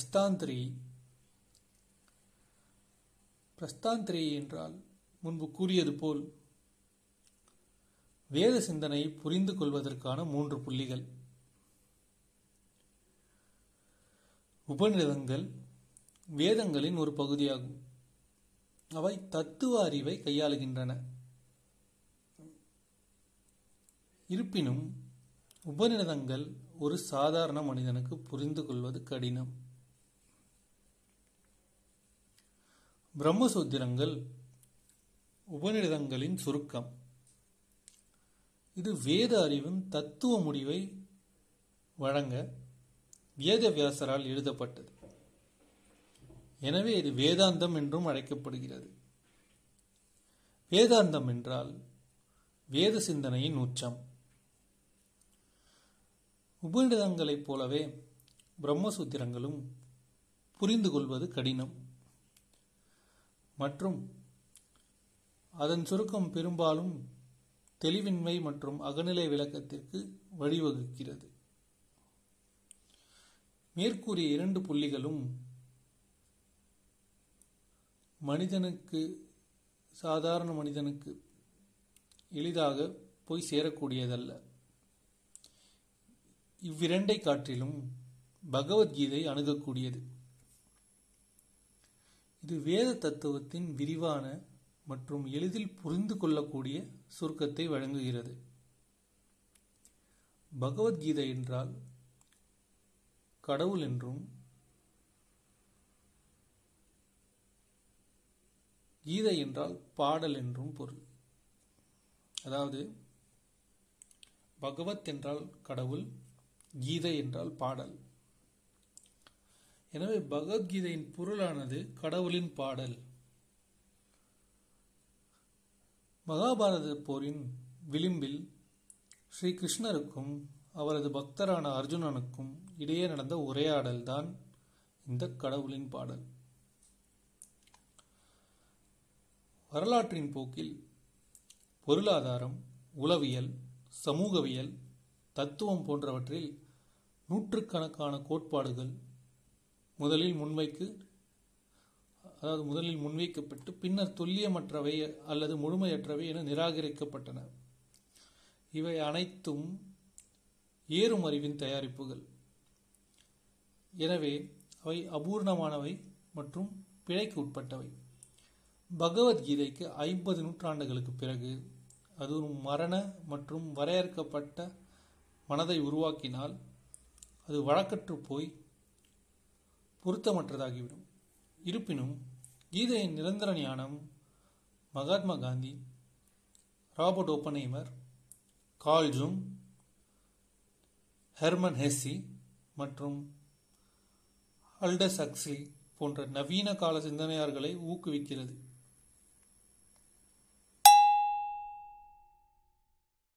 பிரஸ்தாந்திரி பிரஸ்தாந்திரி என்றால் முன்பு கூறியது போல் வேத சிந்தனை புரிந்து கொள்வதற்கான மூன்று புள்ளிகள். உபநிடதங்கள் வேதங்களின் ஒரு பகுதியாகும். அவை தத்துவ அறிவை கையாளுகின்றன. இருப்பினும் உபநிடதங்கள் ஒரு சாதாரண மனிதனுக்கு புரிந்து கொள்வது கடினம். பிரம்மசூத்திரங்கள் உபநிடதங்களின் சுருக்கம். இது வேத அறிவின் தத்துவ முடிவை வழங்க வேதவியாசரால் எழுதப்பட்டது. எனவே இது வேதாந்தம் என்றும் அழைக்கப்படுகிறது. வேதாந்தம் என்றால் வேத சிந்தனையின் உச்சம். உபநிடதங்களைப் போலவே பிரம்மசூத்திரங்களும் புரிந்து கொள்வது கடினம். மற்றும் அதன் சுருக்கம் பெரும்பாலும் தெளிவின்மை மற்றும் அகநிலை விளக்கத்திற்கு வழிவகுக்கிறது. மேற்கூறிய இரண்டு புள்ளிகளும் மனிதனுக்கு சாதாரண மனிதனுக்கு எளிதாக போய் சேரக்கூடியதல்ல. இவ்விரண்டை காற்றிலும் பகவத்கீதை அணுகக்கூடியது. இது வேத தத்துவத்தின் விரிவான மற்றும் எளிதில் புரிந்து கொள்ளக்கூடிய சுருக்கத்தை வழங்குகிறது. பகவத்கீதை என்றால் கடவுள் என்றும் கீதை என்றால் பாடல் என்றும் பொருள். அதாவது பகவத் என்றால் கடவுள் கீதை என்றால் பாடல். எனவே பகவத்கீதையின் பொருளானது கடவுளின் பாடல். மகாபாரத போரின் விளிம்பில் ஸ்ரீ கிருஷ்ணருக்கும் அவரது பக்தரான அர்ஜுனனுக்கும் இடையே நடந்த உரையாடல்தான் இந்த கடவுளின் பாடல். வரலாற்றின் போக்கில் பொருளாதாரம் உளவியல் சமூகவியல் தத்துவம் போன்றவற்றில் நூற்றுக்கணக்கான கோட்பாடுகள் முதலில் முன்வைக்கு அதாவது முதலில் முன்வைக்கப்பட்டு பின்னர் துல்லியமற்றவை அல்லது முழுமையற்றவை என நிராகரிக்கப்பட்டன. இவை அனைத்தும் ஏறும் அறிவின் தயாரிப்புகள். எனவே அவை அபூர்ணமானவை மற்றும் பிழைக்கு உட்பட்டவை. பகவத்கீதைக்கு ஐம்பது நூற்றாண்டுகளுக்கு பிறகு அது மரண மற்றும் வரையறுக்கப்பட்ட மனதை உருவாக்கினால் அது வழக்கற்று போய் பொருத்தமற்றதாகிவிடும். இருப்பினும் கீதையின் நிரந்தர ஞானம் Mahatma Gandhi Robert Oppenheimer Carl Jung Hermann Hesse மற்றும் அல்டஸ் அக்ஸ்லி போன்ற நவீன கால சிந்தனையாளர்களை ஊக்குவிக்கிறது.